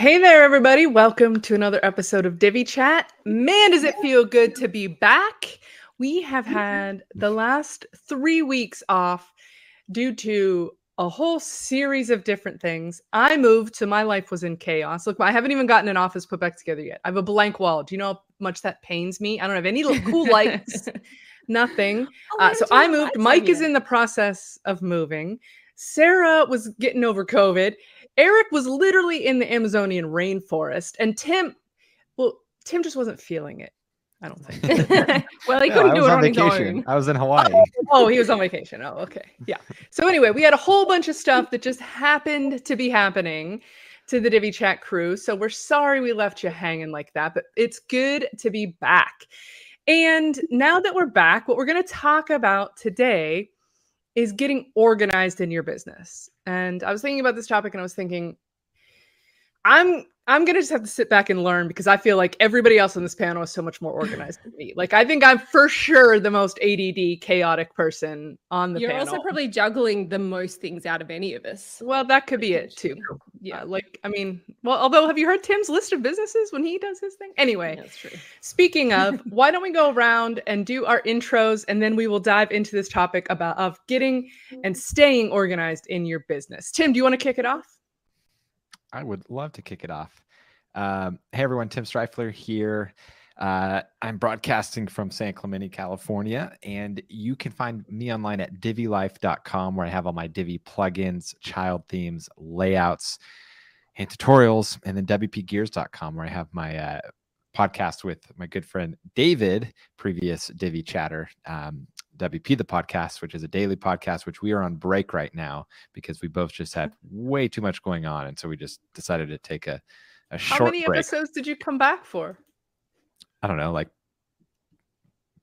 Hey there, everybody. Welcome to another episode of Divi Chat. Man, does it feel good to be back. We have had the last three weeks off due to a whole series of different things. I moved, so my life was in chaos. Look, I haven't even gotten an office put back together yet. I have a blank wall. Do you know how much that pains me? I don't have any cool lights, nothing. Oh, uh, so I moved. Mike is in the process of moving. Sarah was getting over COVID. Eric was literally in the Amazonian rainforest, and Tim, well, Tim just wasn't feeling it. I don't think. well, he couldn't do it on, on vacation. I was in oh, Hawaii. Oh, oh, he was on vacation. Oh, okay. Yeah. So anyway, we had a whole bunch of stuff that just happened to be happening to the Divi Chat crew. So we're sorry we left you hanging like that, but it's good to be back. And now that we're back, what we're going to talk about today is getting organized in your business. And I was thinking about this topic and I was thinking, I'm I'm gonna just have to sit back and learn because I feel like everybody else on this panel is so much more organized than me. Like I think I'm for sure the most ADD chaotic person on the panel. You're panel. also probably juggling the most things out of any of us. Well, that could be it too. Uh, yeah, like I mean, well, although have you heard Tim's list of businesses when he does his thing? Anyway, that's true. Speaking of, why don't we go around and do our intros and then we will dive into this topic about of getting and mm-hmm. staying organized in your business. Tim, do you want to kick it off? I would love to kick it off. Um, hey, everyone, Tim Strifler here. Uh, I'm broadcasting from San Clemente, California, and you can find me online at divilife.com where I have all my Divi plugins, child themes, layouts, and tutorials, and then wpgears.com where I have my uh, podcast with my good friend David, previous Divi chatter, um, WP the podcast, which is a daily podcast, which we are on break right now because we both just had mm-hmm. way too much going on, and so we just decided to take a a short. How many break. episodes did you come back for? I don't know, like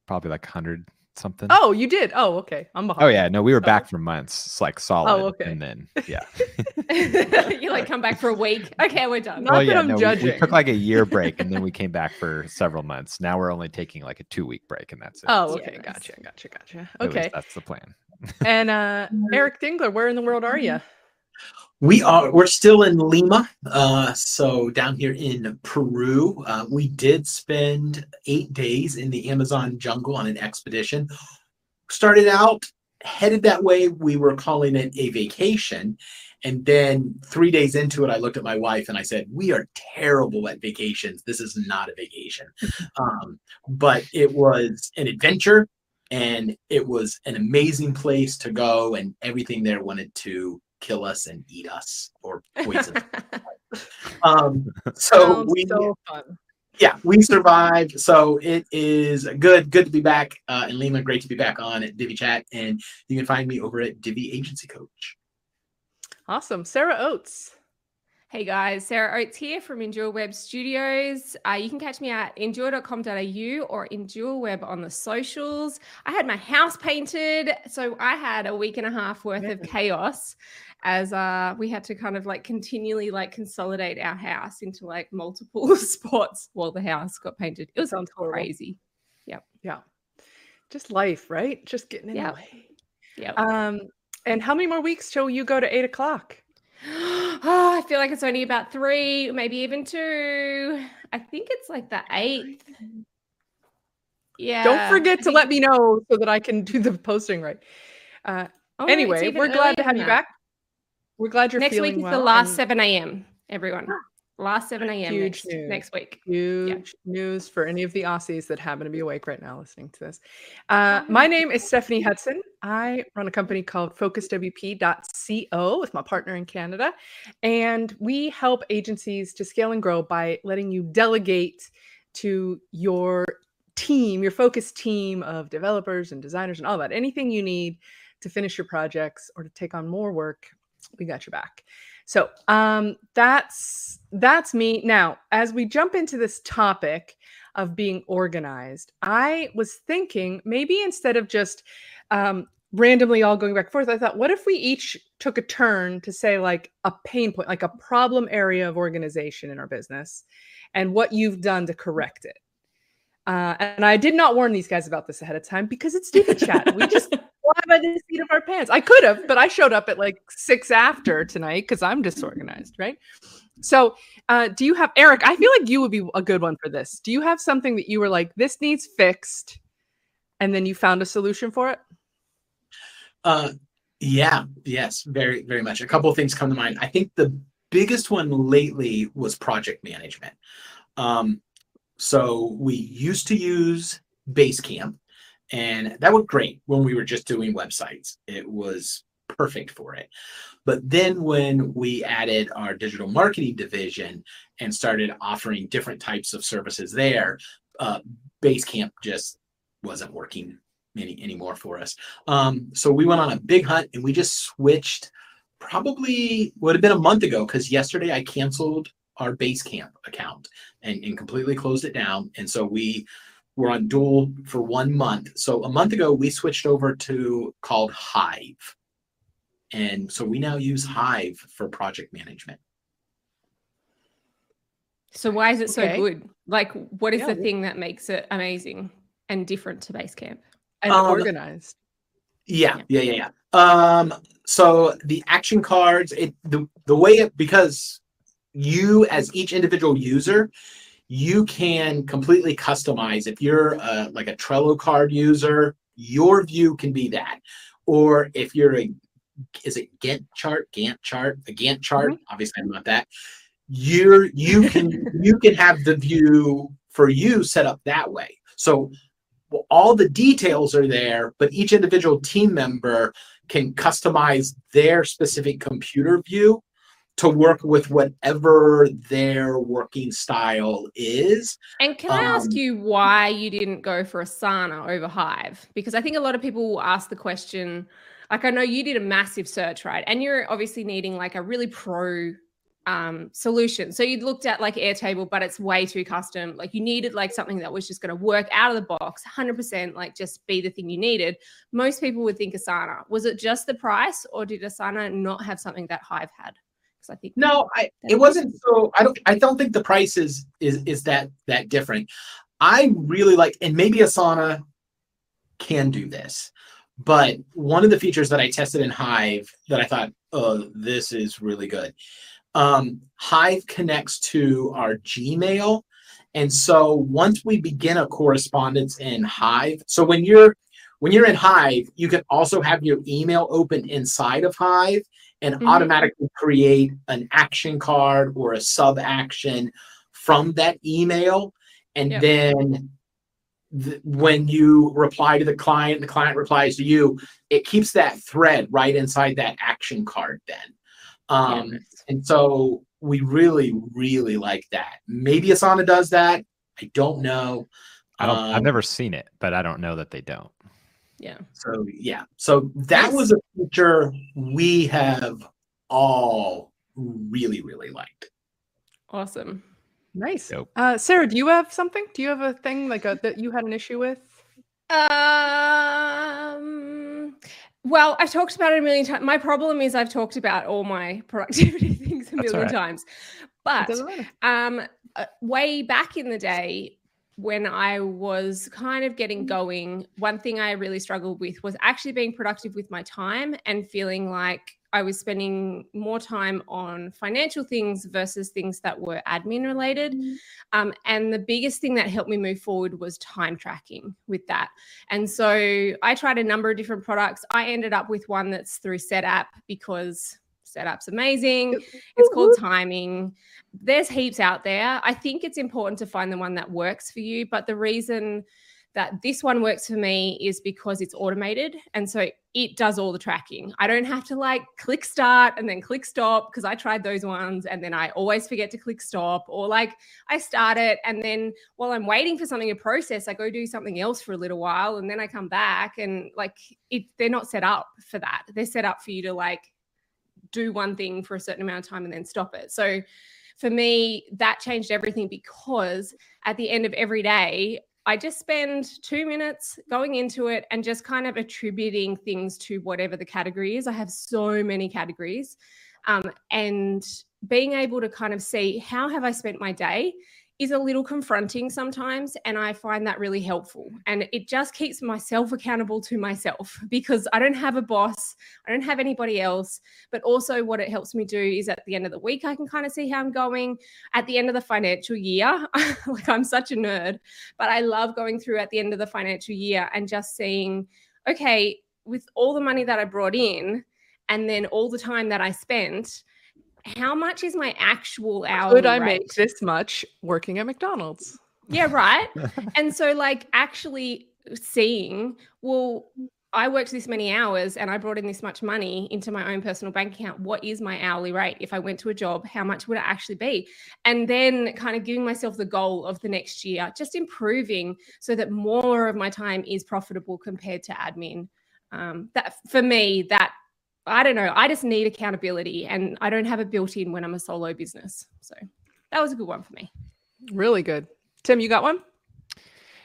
probably like hundred something. Oh, you did. Oh, okay. I'm behind. Oh yeah, no, we were back oh. for months, it's like solid. Oh, okay. And then yeah, you like come back for a week. Okay, we're done. Not well, yeah, no, we, we, took like a year break, and then we came back for several months. Now we're only taking like a two week break, and that's it. Oh, okay, yeah, gotcha, gotcha, gotcha. Okay, that's the plan. and uh Eric Dingler, where in the world are you? We are we're still in Lima, uh, so down here in Peru. Uh, we did spend eight days in the Amazon jungle on an expedition. Started out headed that way. We were calling it a vacation, and then three days into it, I looked at my wife and I said, "We are terrible at vacations. This is not a vacation." um, but it was an adventure, and it was an amazing place to go, and everything there wanted to kill us and eat us or poison. um, so Sounds we so. Yeah, we survived. So it is good, good to be back uh, in Lima. Great to be back on at Divi Chat, and you can find me over at Divi Agency Coach. Awesome, Sarah Oates. Hey guys, Sarah Oates here from Endure Web Studios. Uh, you can catch me at endure.com.au or Endure Web on the socials. I had my house painted, so I had a week and a half worth of chaos as uh, we had to kind of like continually like consolidate our house into like multiple spots while the house got painted. It was Sounds crazy. Yep. Yeah. Just life, right? Just getting in yep. the way. Yeah. Um, and how many more weeks till you go to eight o'clock? Oh, I feel like it's only about three, maybe even two. I think it's like the eighth. Yeah. Don't forget to let me know so that I can do the posting right. Uh, oh, anyway, we're glad to have you back. We're glad you're next week is well the last and... 7 a.m. Everyone. Last 7 a.m. Next, next week. Huge yeah. news for any of the Aussies that happen to be awake right now listening to this. Uh, my name is Stephanie Hudson. I run a company called FocusWP.co with my partner in Canada. And we help agencies to scale and grow by letting you delegate to your team, your focus team of developers and designers and all that, anything you need to finish your projects or to take on more work, we got your back. So um, that's that's me. Now, as we jump into this topic of being organized, I was thinking maybe instead of just um, randomly all going back and forth, I thought, what if we each took a turn to say like a pain point, like a problem area of organization in our business, and what you've done to correct it. Uh, and I did not warn these guys about this ahead of time because it's stupid Chat. We just by the seat of our pants. I could have, but I showed up at like six after tonight because I'm disorganized, right? So, uh, do you have Eric? I feel like you would be a good one for this. Do you have something that you were like, this needs fixed, and then you found a solution for it? Uh, yeah, yes, very, very much. A couple of things come to mind. I think the biggest one lately was project management. Um, so we used to use Basecamp, and that worked great when we were just doing websites. It was perfect for it. But then when we added our digital marketing division and started offering different types of services there, uh, Basecamp just wasn't working any anymore for us. Um, so we went on a big hunt and we just switched. Probably would have been a month ago because yesterday I canceled our Basecamp account and, and completely closed it down. And so we were on dual for one month. So a month ago we switched over to called Hive. And so we now use Hive for project management. So why is it so good? Like, what is Yeah. the thing that makes it amazing and different to Basecamp? And Um, organized. Yeah, yeah, yeah, yeah. Um, so the action cards, it the the way it because you as each individual user, you can completely customize. If you're uh, like a Trello card user, your view can be that. Or if you're a is it Gantt chart, Gantt chart, a Gantt chart? Obviously, I'm not that. You're you can you can have the view for you set up that way. So well, all the details are there, but each individual team member can customize their specific computer view to work with whatever their working style is. And can I ask Um, you why you didn't go for Asana over Hive? Because I think a lot of people will ask the question. Like, I know you did a massive search, right? And you're obviously needing like a really pro um, solution. So you looked at like Airtable, but it's way too custom. Like, you needed like something that was just going to work out of the box, 100%, like just be the thing you needed. Most people would think Asana. Was it just the price, or did Asana not have something that Hive had? Because I think No, I it wasn't so I don't I don't think the price is is is that that different. I really like and maybe Asana can do this. But one of the features that I tested in Hive that I thought, oh, this is really good. Um, Hive connects to our Gmail. And so once we begin a correspondence in Hive, so when you're when you're in Hive, you can also have your email open inside of Hive and Mhm. automatically create an action card or a sub action from that email. And Yep. then th- when you reply to the client, the client replies to you, it keeps that thread right inside that action card then. Um, Yeah. And so we really, really like that. Maybe Asana does that. I don't know. I don't. I've Um, never seen it, but I don't know that they don't. Yeah. So yeah, so that Nice. was a feature we have all really, really liked. Awesome. Nice. Dope. Uh, Sarah, do you have something? Do you have a thing like a, that you had an issue with? Um. Well, I've talked about it a million times. My problem is I've talked about all my productivity things a That's million right. times. But um, uh, way back in the day, when I was kind of getting going, one thing I really struggled with was actually being productive with my time and feeling like I was spending more time on financial things versus things that were admin related. Um, and the biggest thing that helped me move forward was time tracking with that. And so I tried a number of different products. I ended up with one that's through SetApp because SetApp's amazing. It's called mm-hmm. timing. There's heaps out there. I think it's important to find the one that works for you. But the reason that this one works for me is because it's automated. And so it does all the tracking. I don't have to like click start and then click stop because I tried those ones and then I always forget to click stop or like I start it and then while I'm waiting for something to process, I go do something else for a little while and then I come back and like it they're not set up for that. They're set up for you to like do one thing for a certain amount of time and then stop it. So for me, that changed everything because at the end of every day, I just spend two minutes going into it and just kind of attributing things to whatever the category is. I have so many categories. Um, and being able to kind of see how have I spent my day? Is a little confronting sometimes. And I find that really helpful. And it just keeps myself accountable to myself because I don't have a boss, I don't have anybody else. But also, what it helps me do is at the end of the week, I can kind of see how I'm going. At the end of the financial year, like I'm such a nerd, but I love going through at the end of the financial year and just seeing, okay, with all the money that I brought in and then all the time that I spent, how much is my actual hour? Could I make this much working at McDonald's? Yeah, right. and so, like, actually seeing, well, I worked this many hours and I brought in this much money into my own personal bank account. What is my hourly rate? If I went to a job, how much would it actually be? And then kind of giving myself the goal of the next year, just improving so that more of my time is profitable compared to admin. Um, that for me, that I don't know. I just need accountability and I don't have it built in when I'm a solo business. So that was a good one for me. Really good. Tim, you got one?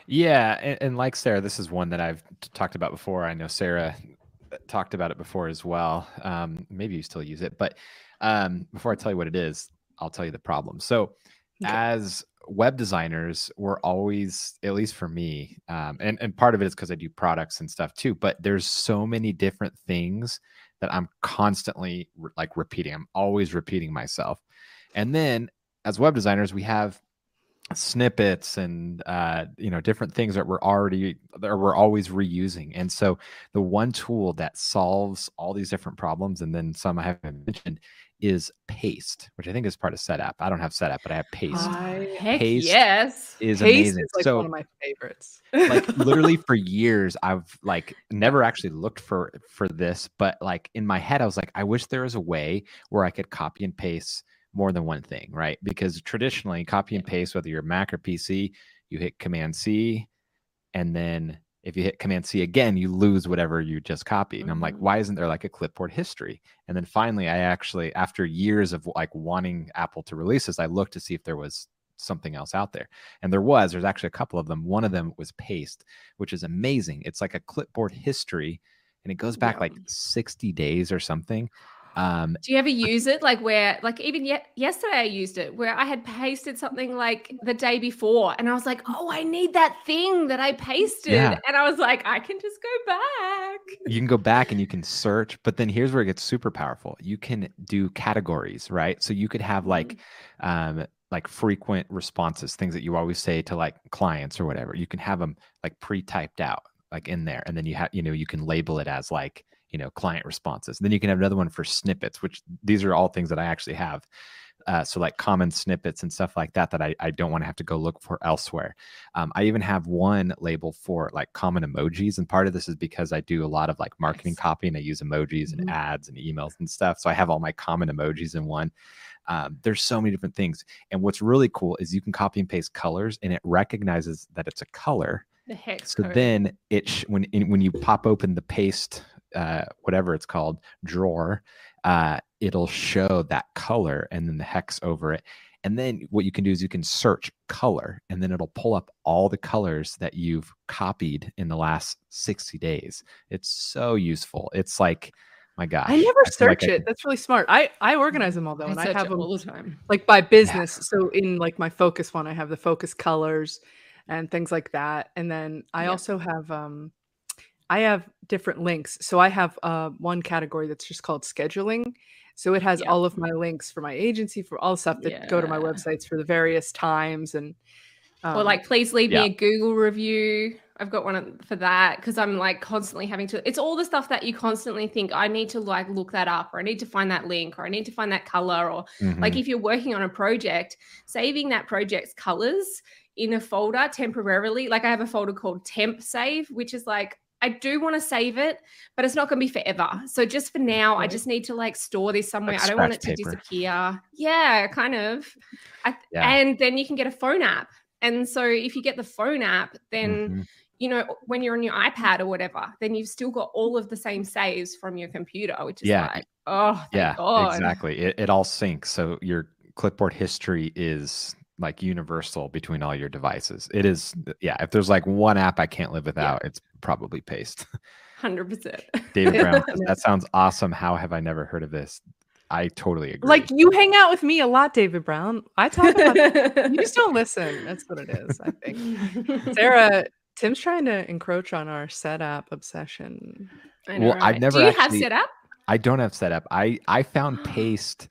Yeah. And, and like Sarah, this is one that I've talked about before. I know Sarah uh, talked about it before as well. Um, maybe you still use it, but um, before I tell you what it is, I'll tell you the problem. So, okay. as web designers, we're always, at least for me, um, and, and part of it is because I do products and stuff too, but there's so many different things that I'm constantly re- like repeating. I'm always repeating myself. And then as web designers, we have snippets and uh, you know different things that we're already that we're always reusing. And so the one tool that solves all these different problems, and then some I haven't mentioned, is Paste, which I think is part of Setapp. I don't have Setapp, but I have Paste. Ah, heck Paste yes, is Paste amazing. Is like so one of my favorites. like literally for years, I've like never actually looked for for this, but like in my head, I was like, I wish there was a way where I could copy and paste more than one thing, right? Because traditionally, copy and paste, whether you're Mac or PC, you hit Command C, and then if you hit command C again, you lose whatever you just copied. And I'm like, Mm-hmm. why isn't there like a clipboard history? And then finally, I actually, after years of like wanting Apple to release this, I looked to see if there was something else out there. And there was, there's actually a couple of them. One of them was Paste, which is amazing. It's like a clipboard history and it goes back like 60 days or something. Um, Do you ever use it like where, like even yet yesterday I used it where I had pasted something like the day before and I was like, oh, I need that thing that I pasted. Yeah. And I was like, I can just go back. you can go back and you can search but then here's where it gets super powerful you can do categories right so you could have like um like frequent responses things that you always say to like clients or whatever you can have them like pre-typed out like in there and then you have you know you can label it as like you know client responses then you can have another one for snippets which these are all things that i actually have uh, so like common snippets and stuff like that that I, I don't want to have to go look for elsewhere. Um, I even have one label for like common emojis, and part of this is because I do a lot of like marketing copy and I use emojis and ads and emails and stuff. So I have all my common emojis in one. Um, there's so many different things, and what's really cool is you can copy and paste colors, and it recognizes that it's a color. The hex So code. then it sh- when in, when you pop open the paste uh, whatever it's called drawer, uh, it'll show that color and then the hex over it. And then what you can do is you can search color, and then it'll pull up all the colors that you've copied in the last 60 days. It's so useful. It's like, my gosh, I never feel like search I it. could- That's really smart. I I organize them all though, I and I have them all the time. like by business. So in like my focus one, I have the focus colors and things like that. And then I Yeah. also have um I have different links. So I have uh one category that's just called scheduling. So it has Yeah. all of my links for my agency for all stuff that go to my websites for the various times and um, or like, please leave yeah. me a Google review. I've got one for that because I'm like constantly having to. It's all the stuff that you constantly think I need to like look that up, or I need to find that link, or I need to find that color, or like Mhm. if you're working on a project, saving that project's colors in a folder temporarily. Like I have a folder called temp save, which is like I do want to save it, but it's not going to be forever. So just for now, I just need to like store this somewhere. Like I don't want it to paper. disappear. Yeah, kind of. I, Yeah. And then you can get a phone app. And so if you get the phone app, then Mhm. you know when you're on your iPad or whatever, then you've still got all of the same saves from your computer, which is Yeah. like, oh, thank yeah God. exactly it, it all syncs so your clipboard history is like universal between all your devices it is yeah if there's like one app i can't live without it's probably paste Hundred percent. david brown says, that sounds awesome how have i never heard of this I totally agree. Like you hang out with me a lot, David Brown. I talk about you just don't listen. That's what it is, I think. Sarah, Tim's trying to encroach on our Setapp obsession. I know, Well, I've never Do you have actually- Setapp? I don't have Setapp. I I found paste,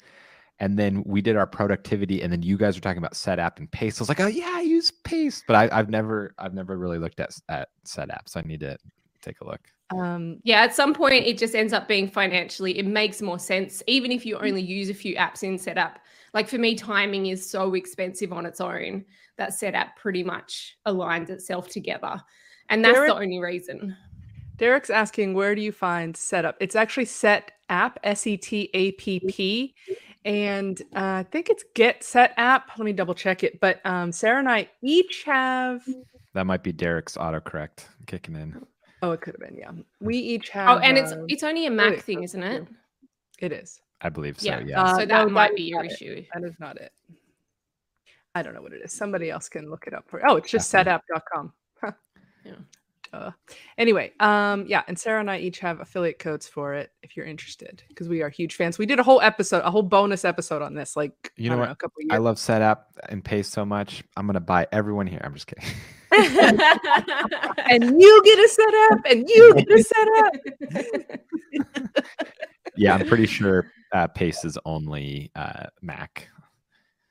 and then we did our productivity, and then you guys were talking about Setapp and paste. I was like, oh yeah, I use paste, but I, I've never I've never really looked at at Setapp, so I need to take a look. Um, Yeah, at some point it just ends up being financially, it makes more sense, even if you only use a few apps in set Setapp. Like for me, timing is so expensive on its own that set Setapp pretty much aligns itself together. And that's There the only reason. Derek's asking, where do you find setup? It's actually set app, S E T A P P. And uh, I think it's get set app. Let me double check it. But um, Sarah and I each have, That might be Derek's autocorrect kicking in. oh, it could have been, yeah. We each have. Oh, and it's uh, it's only a wait, Mac thing, isn't it? it is. I believe so. Yeah. Yeah. Uh, so that that might is be your not it. issue. That is not it. I don't know what it is. Somebody else can look it up for. Oh, it's just Definitely. setapp.com. Huh. Yeah. Duh. Anyway, um, yeah, and Sarah and I each have affiliate codes for it if you're interested, because we are huge fans. We did a whole episode, a whole bonus episode on this, like You I know what? a couple I years. love Setapp and paste so much. I'm gonna buy everyone here. I'm just kidding. and you get a Setapp, and you get a Setapp. yeah, I'm pretty sure uh, paste is only uh, Mac.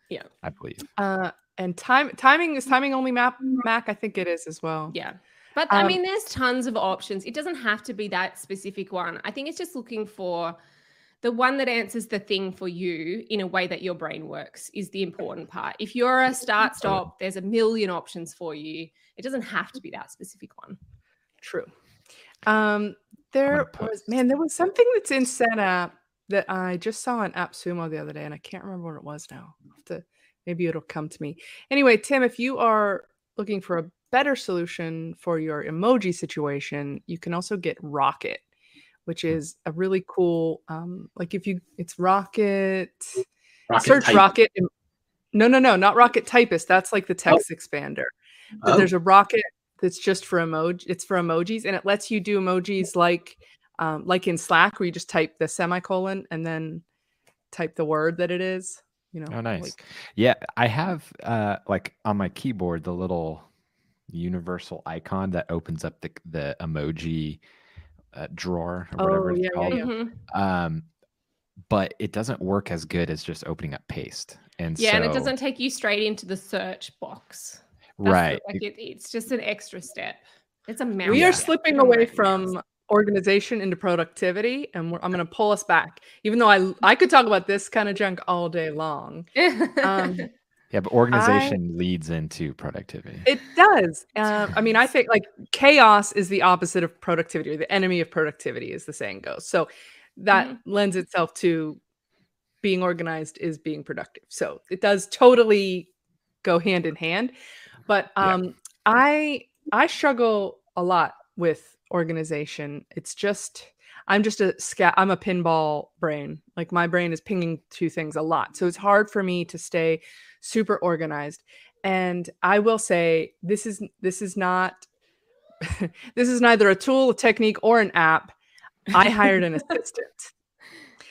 Yeah. I believe. Uh, and time timing is timing only map Mac. I think it is as well. Yeah. But I Um, mean, there's tons of options. It doesn't have to be that specific one. I think it's just looking for the one that answers the thing for you in a way that your brain works is the important part. If you're a start stop, there's a million options for you. It doesn't have to be that specific one. True. Um, there was man, there was something that's in Setapp that I just saw on AppSumo the other day, and I can't remember what it was now. I'll have to maybe it'll come to me. Anyway, Tim, if you are looking for a better solution for your emoji situation, you can also get Rocket, which is a really cool. Um, like if you, it's Rocket. Rocket search type. Rocket. No, no, no, not Rocket Typist. That's like the text expander but Oh, there's a rocket that's just for emoji it's for emojis and it lets you do emojis like um, like in slack where you just type the semicolon and then type the word that it is you know Oh, nice. like- Yeah, I have uh, like on my keyboard the little universal icon that opens up the the emoji uh, drawer or whatever Oh, it's yeah, yeah, called. yeah. Mhm. Um, but it doesn't work as good as just opening up paste. And Yeah, and it doesn't take you straight into the search box. That's the- right. like it, it's just an extra step. It's a mountain. we are slipping away from organization into productivity and we're, i'm going to pull us back even though i i could talk about this kind of junk all day long um, Yeah, but organization leads into productivity. It does. Um, I mean, I think like chaos is the opposite of productivity, or the enemy of productivity, as the saying goes. So that Mm-hmm. lends itself to being organized is being productive. So it does totally go hand in hand. But Yeah. um, I I struggle a lot with organization. It's just I'm just a scat. I'm a pinball brain. Like my brain is pinging two things a lot. So it's hard for me to stay super organized. And I will say this is this is not this is neither a tool, a technique, or an app. I hired an assistant.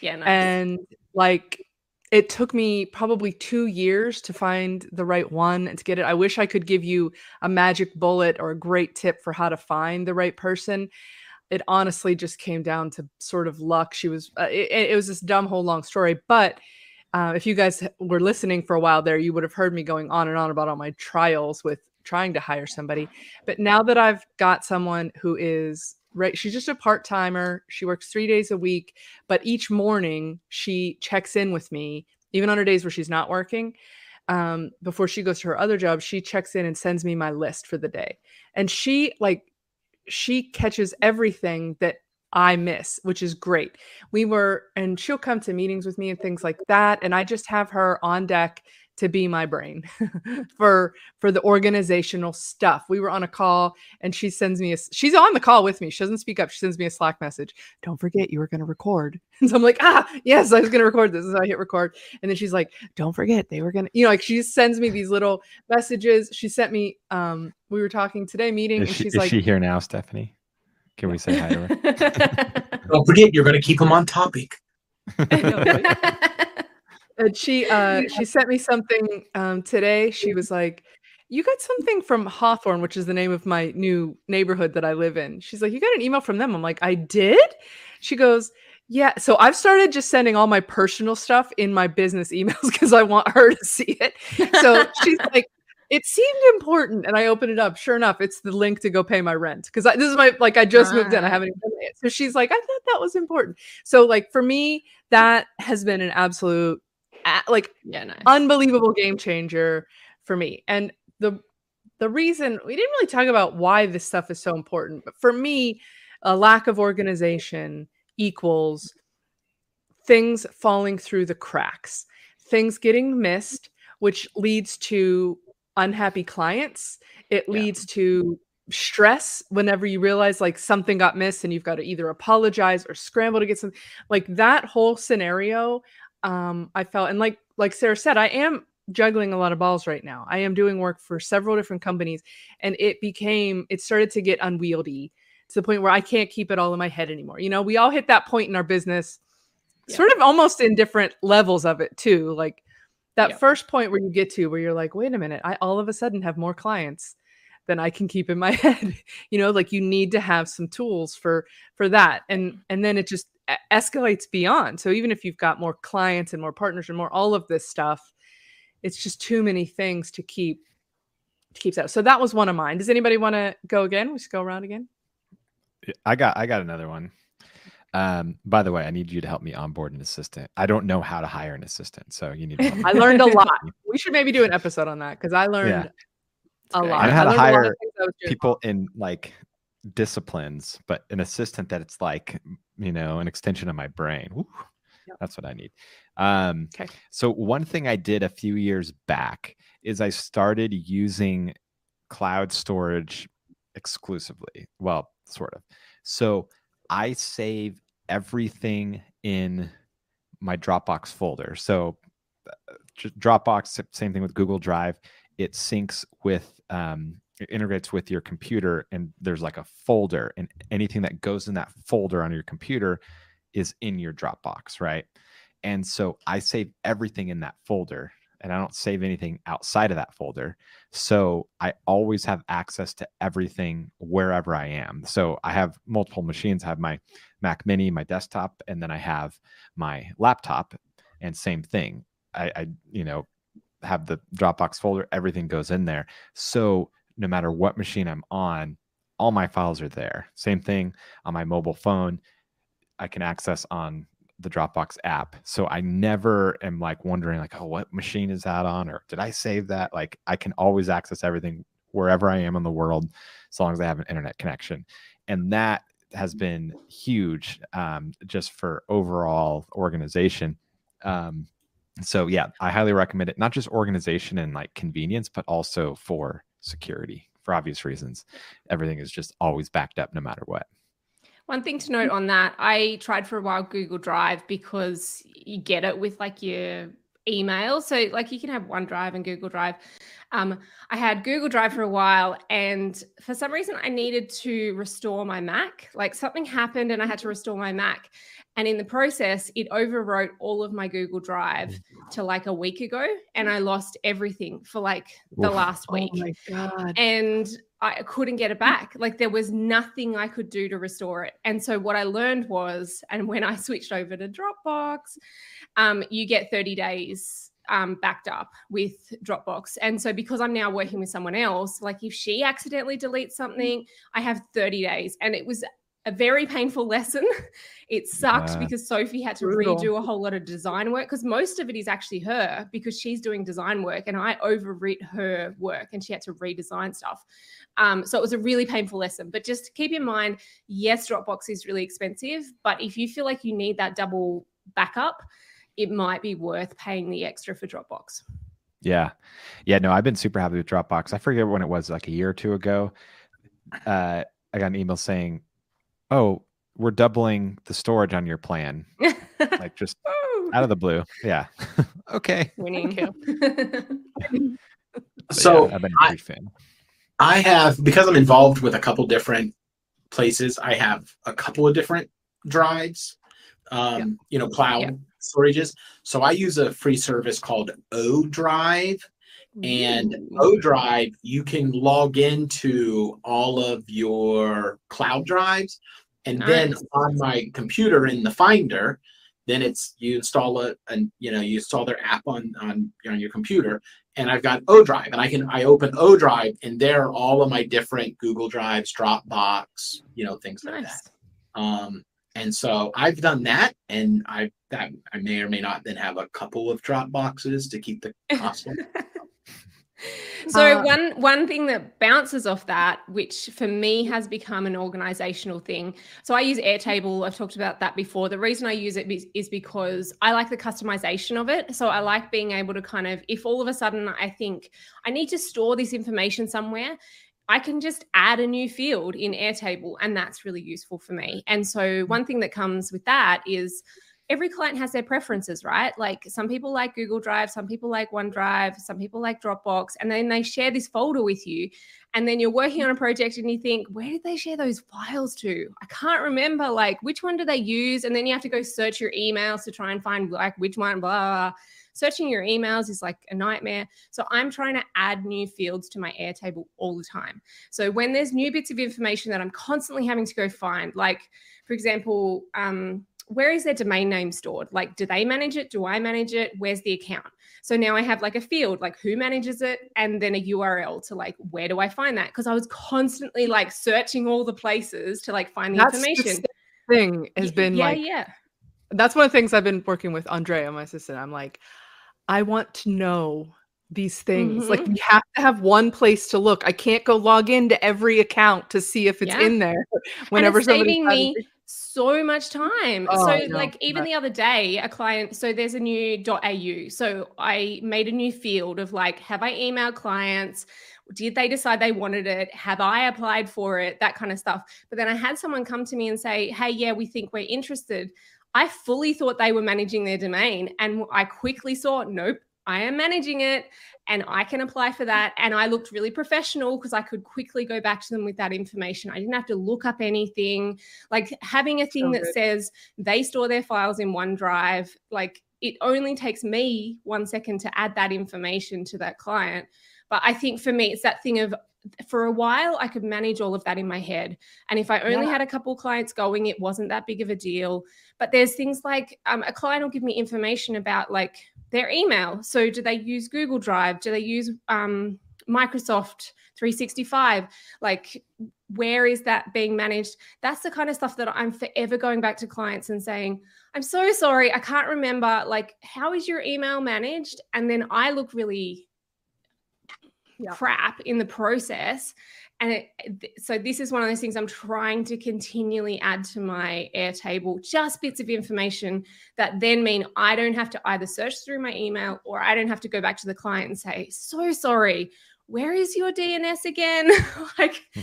yeah, nice. And like it took me probably two years to find the right one and to get it. I wish I could give you a magic bullet or a great tip for how to find the right person. It honestly just came down to sort of luck. She was, uh, it, it was this dumb whole long story. But uh, if you guys were listening for a while there, you would have heard me going on and on about all my trials with trying to hire somebody. But now that I've got someone who is right, she's just a part timer. She works three days a week, but each morning she checks in with me, even on her days where she's not working. Um, before she goes to her other job, she checks in and sends me my list for the day. And she like she catches everything that I miss, which is great. We were, and she'll come to meetings with me and things like that. And I just have her on deck to be my brain for for the organizational stuff. We were on a call and she sends me a she's on the call with me. She doesn't speak up. She sends me a Slack message. Don't forget you were going to record. And so I'm like, "Ah, yes, I was going to record this." So I hit record. And then she's like, "Don't forget they were going to, you know, like she sends me these little messages. She sent me um we were talking today meeting Is, and she, she's is like she here now, Stephanie? Can we say hi to her? Don't forget, you're going to keep them on topic. And she uh she sent me something um today. She was like, You got something from Hawthorne, which is the name of my new neighborhood that I live in. She's like, You got an email from them. I'm like, I did? She goes, Yeah. So I've started just sending all my personal stuff in my business emails because I want her to see it. So she's like, it seemed important and i opened it up sure enough it's the link to go pay my rent because this is my like i just moved in i haven't even done it so she's like i thought that was important so like for me that has been an absolute like yeah nice. unbelievable game changer for me and the the reason we didn't really talk about why this stuff is so important but for me a lack of organization equals things falling through the cracks things getting missed which leads to unhappy clients. It yeah. leads to stress whenever you realize like something got missed and you've got to either apologize or scramble to get something like that whole scenario um i felt and like like sarah said i am juggling a lot of balls right now i am doing work for several different companies and it became it started to get unwieldy to the point where i can't keep it all in my head anymore you know we all hit that point in our business yeah. sort of almost in different levels of it too like that yep. first point where you get to where you're like wait a minute i all of a sudden have more clients than i can keep in my head you know like you need to have some tools for for that and and then it just escalates beyond so even if you've got more clients and more partners and more all of this stuff it's just too many things to keep to keep that so that was one of mine does anybody want to go again we just go around again i got i got another one um, by the way, I need you to help me onboard an assistant. I don't know how to hire an assistant, so you need. I learned a lot. We should maybe do an episode on that because I learned yeah. a lot. I know how to hire people in like disciplines, but an assistant that it's like you know an extension of my brain. Woo, yep. That's what I need. Um, okay. So one thing I did a few years back is I started using cloud storage exclusively. Well, sort of. So I save everything in my Dropbox folder. So uh, Dropbox, same thing with Google Drive. It syncs with, um, it integrates with your computer, and there's like a folder, and anything that goes in that folder on your computer is in your Dropbox, right? And so I save everything in that folder and I don't save anything outside of that folder. So I always have access to everything wherever I am. So I have multiple machines. I have my Mac Mini, my desktop, and then I have my laptop. And same thing. I, I you know, have the Dropbox folder. Everything goes in there. So no matter what machine I'm on, all my files are there. Same thing on my mobile phone. I can access on the Dropbox app. So I never am like wondering like, oh, what machine is that on? Or did I save that? Like I can always access everything wherever I am in the world, as long as I have an internet connection. And that has been huge um, just for overall organization. Um, so yeah, I highly recommend it, not just organization and like convenience, but also for security for obvious reasons. Everything is just always backed up no matter what. One thing to note on that, I tried for a while Google Drive because you get it with like your email. So like you can have OneDrive and Google Drive. Um, I had Google Drive for a while, and for some reason, I needed to restore my Mac. Like something happened, and I had to restore my Mac. And in the process, it overwrote all of my Google Drive to like a week ago, and I lost everything for like the Oof. last oh week. Oh my god! And I couldn't get it back. Like there was nothing I could do to restore it. And so what I learned was, and when I switched over to Dropbox, um, you get 30 days um, backed up with Dropbox. And so because I'm now working with someone else, like if she accidentally deletes something, I have 30 days. And it was a very painful lesson. It sucked yeah. because Sophie had to Brutal. redo a whole lot of design work because most of it is actually her because she's doing design work and I overwrit her work and she had to redesign stuff. Um, so it was a really painful lesson. But just keep in mind, yes, Dropbox is really expensive, but if you feel like you need that double backup, it might be worth paying the extra for Dropbox. Yeah. Yeah. No, I've been super happy with Dropbox. I forget when it was like a year or two ago. Uh, I got an email saying, oh, we're doubling the storage on your plan. like just out of the blue. Yeah. okay. Winning. so yeah, I've been a I, fan. I have because I'm involved with a couple different places. I have a couple of different drives. um, you know, cloud storages. So I use a free service called odrive. And odrive, you can log into all of your cloud drives. And then on my computer in the Finder, then it's you install it and you know you install their app on on, on your computer and i've got odrive and i can i open odrive and there are all of my different google drives dropbox you know things like that um and so i've done that and i that i may or may not then have a couple of Dropboxes to keep the cost down. So Uh, one one thing that bounces off that, which for me has become an organizational thing. So I use Airtable. I've talked about that before. The reason I use it is, is because I like the customization of it. So I like being able to kind of, if all of a sudden I think I need to store this information somewhere, I can just add a new field in Airtable, and that's really useful for me. And so one thing that comes with that is every client has their preferences, right? Like some people like Google Drive, some people like OneDrive, some people like Dropbox, and then they share this folder with you. And then you're working on a project and you think, where did they share those files to? I can't remember. Like, which one do they use? And then you have to go search your emails to try and find like which one, blah, blah, blah. Searching your emails is like a nightmare. So I'm trying to add new fields to my Airtable all the time. So when there's new bits of information that I'm constantly having to go find, like, for example, um, where is their domain name stored? Like, do they manage it? Do I manage it? Where's the account? So now I have like a field, like who manages it, and then a URL to like where do I find that? Because I was constantly like searching all the places to like find the That's information. same thing has been yeah, like yeah, that's one of the things I've been working with Andrea, my assistant. I'm like, I want to know these things. Like Mhm. we have to have one place to look. I can't go log into every account to see if it's Yeah. in there. Whenever it's somebody's saving me so much time. Oh, so know. like even the other day, a client, so there's a new .au. So I made a new field of like, have I emailed clients? Did they decide they wanted it? Have I applied for it? That kind of stuff. But then I had someone come to me and say, hey, yeah, we think we're interested. I fully thought they were managing their domain. And I quickly saw, nope, I am managing it and I can apply for that. And I looked really professional because I could quickly go back to them with that information. I didn't have to look up anything. Like having a thing So that says they store their files in OneDrive, like it only takes me one second to add that information to that client. But I think for me, it's that thing of for a while, I could manage all of that in my head. And if I only Yeah. had a couple clients going, it wasn't that big of a deal. But there's things like um, a client will give me information about like their email. So do they use Google Drive? Do they use um, Microsoft 365? Like, where is that being managed? That's the kind of stuff that I'm forever going back to clients and saying, I'm so sorry, I can't remember. Like, how is your email managed? And then I look really Yeah. crap in the process. And it, so this is one of those things I'm trying to continually add to my Airtable, just bits of information that then mean I don't have to either search through my email or I don't have to go back to the client and say, so sorry, where is your DNS again? like, hmm.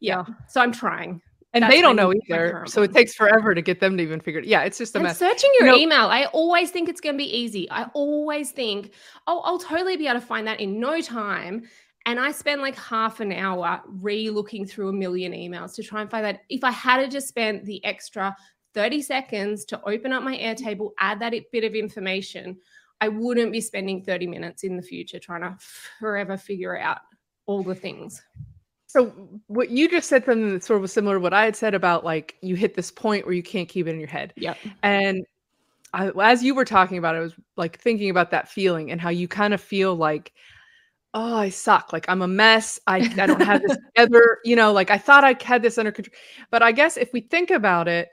yeah. So I'm trying. and That's they don't know either. So it takes forever to get them to even figure it. Yeah, it's just a And mess. searching your You know- email, I always think it's going to be easy. I always think, oh, I'll totally be able to find that in no time. And I spend like half an hour re looking through a million emails to try and find that. If I had to just spend the extra 30 seconds to open up my Airtable, add that bit of information, I wouldn't be spending 30 minutes in the future trying to forever figure out all the things. So what you just said something that sort of was similar to what I had said about like you hit this point where you can't keep it in your head. Yeah. And I, as you were talking about it, I was like thinking about that feeling and how you kind of feel like, oh, I suck. Like I'm a mess. I, I don't have this together. You know, like I thought I had this under control. But I guess if we think about it,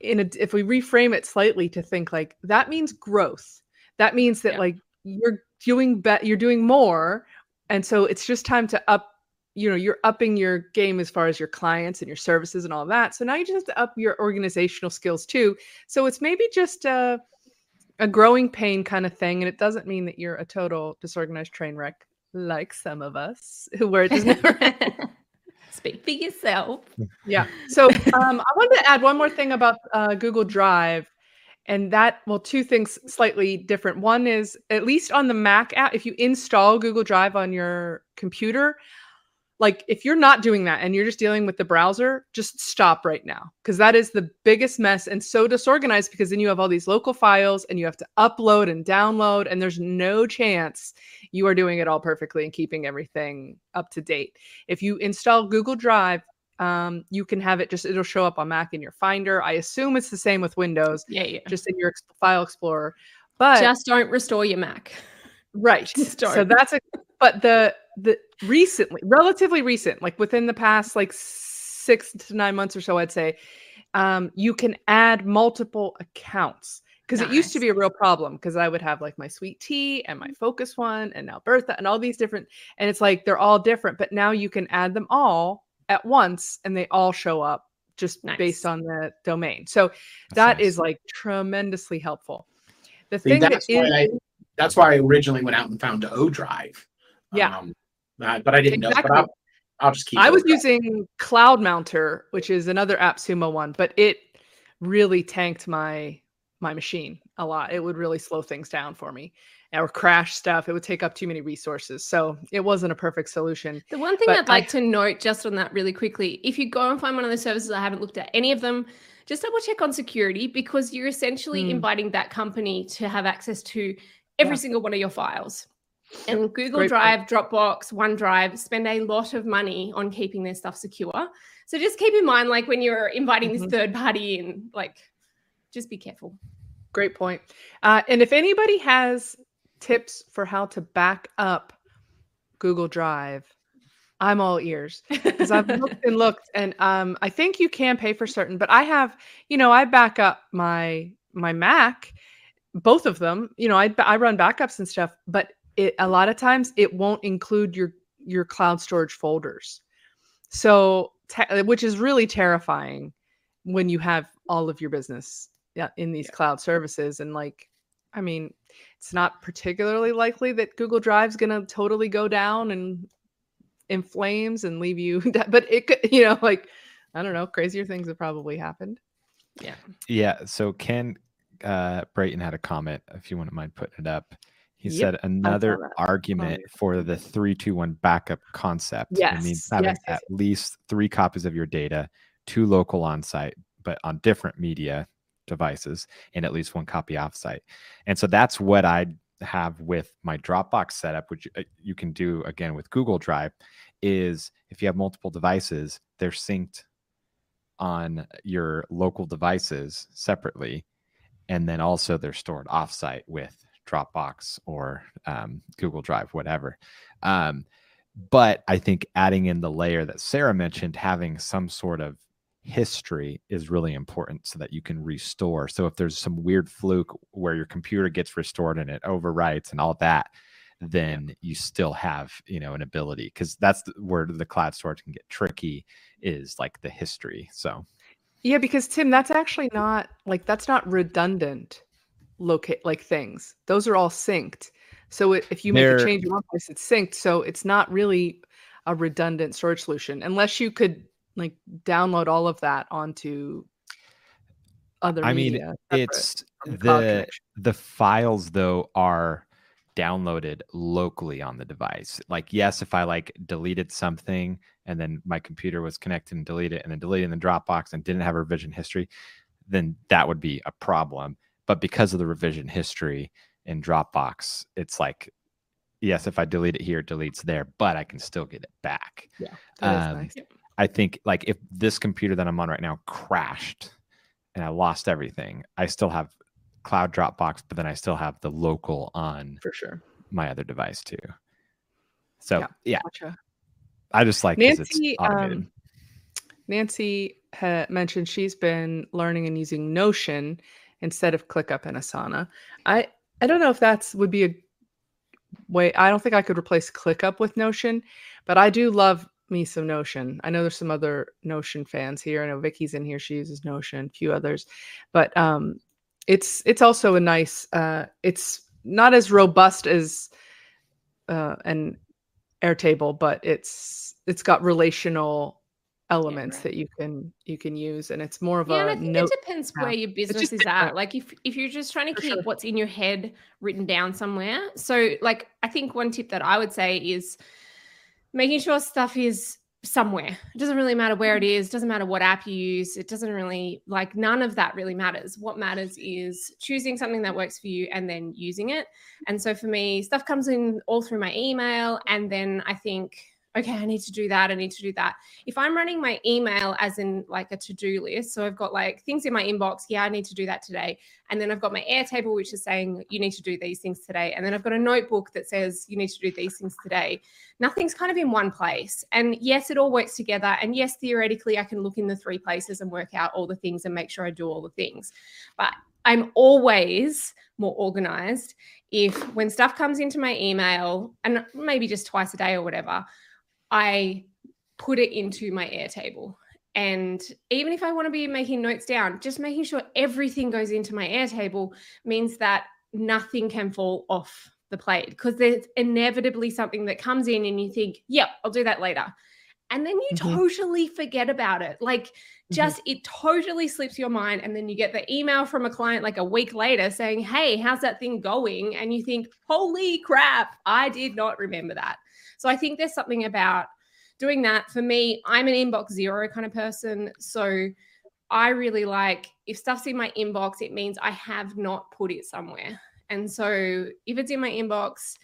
in a, if we reframe it slightly to think like that means growth. That means that Yeah. like you're doing better. You're doing more, and so it's just time to up you know you're upping your game as far as your clients and your services and all that so now you just have to up your organizational skills too so it's maybe just a, a growing pain kind of thing and it doesn't mean that you're a total disorganized train wreck like some of us who were just never Speak for yourself. yeah so um, i wanted to add one more thing about uh, google drive and that well two things slightly different one is at least on the mac app if you install google drive on your computer like if you're not doing that and you're just dealing with the browser, just stop right now because that is the biggest mess and so disorganized because then you have all these local files and you have to upload and download and there's no chance you are doing it all perfectly and keeping everything up to date. If you install Google Drive, um, you can have it just it'll show up on Mac in your Finder. I assume it's the same with Windows, Yeah, yeah. just in your file explorer. But Just don't restore your Mac. Right. So that's a but the the recently relatively recent, like within the past like six to nine months or so, I'd say, um, you can add multiple accounts. Because it used to be a real problem because I would have like my sweet tea and my focus one and now Bertha and all these different and it's like they're all different, but now you can add them all at once and they all show up just based on the domain. So That's that nice. is like tremendously helpful. The See, thing that that's why I that's why I originally went out and found odrive. Yeah. Um, uh, but I didn't know. Exactly. But I'll, I'll just keep. I was odrive. using CloudMounter, which is another AppSumo one, but it really tanked my my machine a lot. It would really slow things down for me or crash stuff. It would take up too many resources. So it wasn't a perfect solution. The one thing But I'd like I- to note just on that really quickly, if you go and find one of those services, I haven't looked at any of them, just double check on security because you're essentially Hmm. inviting that company to have access to every Yeah. single one of your files. And Google Great Drive, Dropbox, OneDrive spend a lot of money on keeping their stuff secure. So just keep in mind, like when you're inviting Mhm. this third party in, like just be careful. Great point. Uh, and if anybody has tips for how to back up Google Drive, I'm all ears. because I've looked and looked, and um, I think you can pay for certain, but I have, you know, I back up my my Mac, both of them. You know, I I run backups and stuff, but it a lot of times it won't include your your cloud storage folders, so te- which is really terrifying when you have all of your business in these cloud services and like. I mean, it's not particularly likely that Google Drive's going to totally go down and in flames and leave you that, but it could you know like i don't know crazier things have probably happened yeah. Yeah. So Ken uh, Brayton had a comment. If you wouldn't mind putting it up, he Yep, said another that. argument for the three two one backup concept. It means having yes, yes, at least three copies of your data, two local on site, but on different media devices, and at least one copy offsite. And so that's what I have with my Dropbox setup, which uh, you can do again with Google Drive. Is if you have multiple devices, they're synced on your local devices separately, and then also they're stored offsite with Dropbox or um, Google Drive, whatever. Um, but I think adding in the layer that Sarah mentioned, having some sort of history is really important so that you can restore. So if there's some weird fluke where your computer gets restored and it overwrites and all that, then you still have you know an ability because that's where the cloud storage can get tricky is like the history. So yeah because tim that's actually not like that's not redundant locate like things those are all synced so it, if you make They're- a change in one place it's synced so it's not really a redundant storage solution unless you could like download all of that onto other I mean, it's the the the files though are downloaded locally on the device. Like yes, if I like deleted something and then my computer was connected and deleted and then deleted in the Dropbox and didn't have a revision history, then that would be a problem. But because of the revision history in Dropbox, it's like yes, if I delete it here, it deletes there, but I can still get it back. is um, nice. I think like if this computer that I'm on right now crashed and I lost everything, I still have cloud Dropbox, but then I still have the local on for sure my other device too. So Yeah. yeah, gotcha I just like Nancy, automated. um, Nancy mentioned she's been learning and using Notion instead of ClickUp and Asana. I I don't know if that's would be a way. I don't think I could replace ClickUp with Notion, but I do love me some Notion. I know there's some other Notion fans here. I know Vicky's in here; she uses Notion. A few others, but um, it's it's also a nice. Uh, it's not as robust as uh, an Airtable, but it's it's got relational elements right. that you can you can use, and it's more of Yeah, a note. it depends where your business is at. Like if if you're just trying to keep sure. what's in your head written down somewhere. So like I think one tip that I would say is making sure stuff is somewhere. It doesn't really matter where it mm. is, doesn't matter what app you use. It doesn't really like none of that really matters. What matters is choosing something that works for you and then using it. And so for me, stuff comes in all through my email and then I think okay, I need to do that. I need to do that. If I'm running my email as in like a to do list, so I've got like things in my inbox, yeah, I need to do that today. And then I've got my Airtable, which is saying you need to do these things today. And then I've got a notebook that says you need to do these things today. Nothing's kind of in one place. And yes, it all works together. And yes, theoretically, I can look in the three places and work out all the things and make sure I do all the things. But I'm always more organized if when stuff comes into my email and maybe just twice a day or whatever, I put it into my Airtable. And even if I want to be making notes down, just making sure everything goes into my Airtable means that nothing can fall off the plate because there's inevitably something that comes in and you think, yep, I'll do that later. And then you mm-hmm. totally forget about it. Like, mm-hmm. just mm-hmm. it totally slips your mind. And then you get the email from a client like a week later saying, Hey, how's that thing going? And you think, Holy crap, I did not remember that. So I think there's something about doing that. For me, I'm an inbox zero kind of person. So I really like if stuff's in my inbox, it means I have not put it somewhere. And so if it's in my inbox,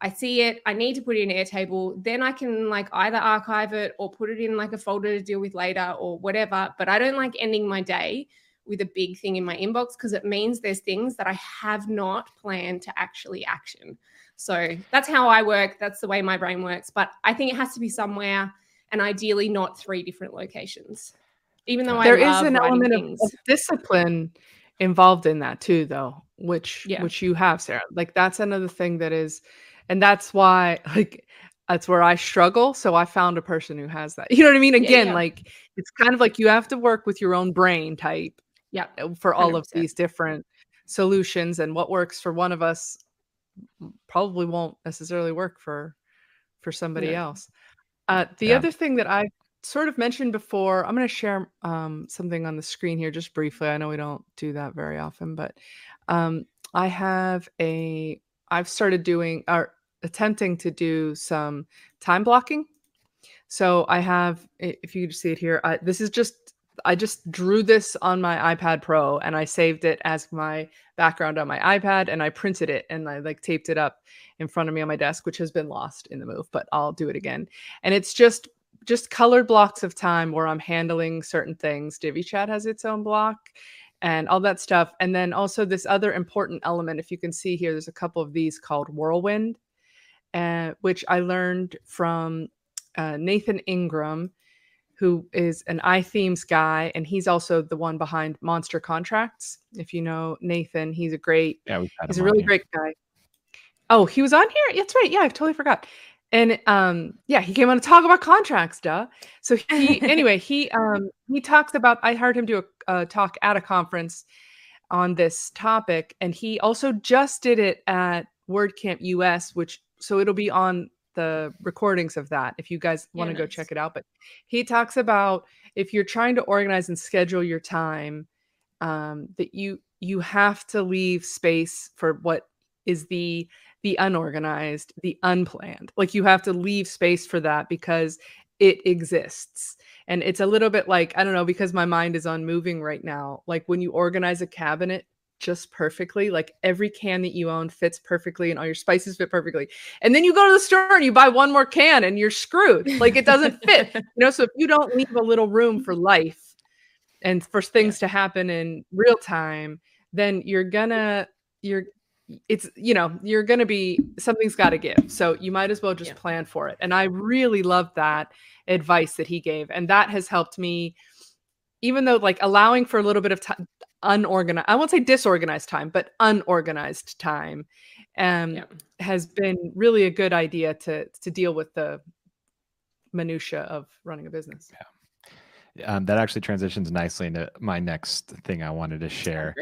I see it, I need to put it in Airtable, then I can like either archive it or put it in like a folder to deal with later or whatever. But I don't like ending my day with a big thing in my inbox because it means there's things that I have not planned to actually action. So that's how I work. That's the way my brain works. But I think it has to be somewhere and ideally not three different locations. Even though I there is an element of, of, discipline involved in that too, though, which yeah. which you have, Sarah. Like that's another thing that is, and that's why like that's where I struggle. So I found a person who has that. You know what I mean? Again, yeah, yeah. like it's kind of like you have to work with your own brain type. Yeah. Uh, for all 100%. of these different solutions and what works for one of us probably won't necessarily work for for somebody yeah. else. Uh, the yeah. other thing that I sort of mentioned before, I'm going to share um, something on the screen here just briefly. I know we don't do that very often, but um, I have a I've started doing or attempting to do some time blocking. So I have, if you see it here, I, this is just I just drew this on my iPad Pro and I saved it as my background on my iPad and I printed it and I like taped it up in front of me on my desk, which has been lost in the move, but I'll do it again. And it's just just colored blocks of time where I'm handling certain things. Divi Chat has its own block and all that stuff. And then also this other important element, if you can see here, there's a couple of these called Whirlwind, uh, which I learned from uh, Nathan Ingram who is an iThemes guy, and he's also the one behind Monster Contracts. If you know Nathan, he's a great, yeah, he's a really great guy. Oh, he was on here. That's right. Yeah, I totally forgot. And um, yeah, he came on to talk about contracts, duh. So he, anyway, he um, he talks about. I heard him do a, a talk at a conference on this topic, and he also just did it at WordCamp US, which so it'll be on the recordings of that if you guys want to yeah, go nice. check it out. But he talks about if you're trying to organize and schedule your time, um, that you you have to leave space for what is the the unorganized, the unplanned. Like you have to leave space for that because it exists. And it's a little bit like, I don't know, because my mind is on moving right now. Like when you organize a cabinet just perfectly. Like every can that you own fits perfectly and all your spices fit perfectly. And then you go to the store and you buy one more can and you're screwed. Like it doesn't fit. you know, so if you don't leave a little room for life and for things to happen in real time, then you're gonna you're it's you know you're gonna be something's got to give so you might as well just yeah. plan for it and i really love that advice that he gave and that has helped me even though like allowing for a little bit of time unorganized i won't say disorganized time but unorganized time um yeah. has been really a good idea to to deal with the minutia of running a business yeah um, that actually transitions nicely into my next thing I wanted to share.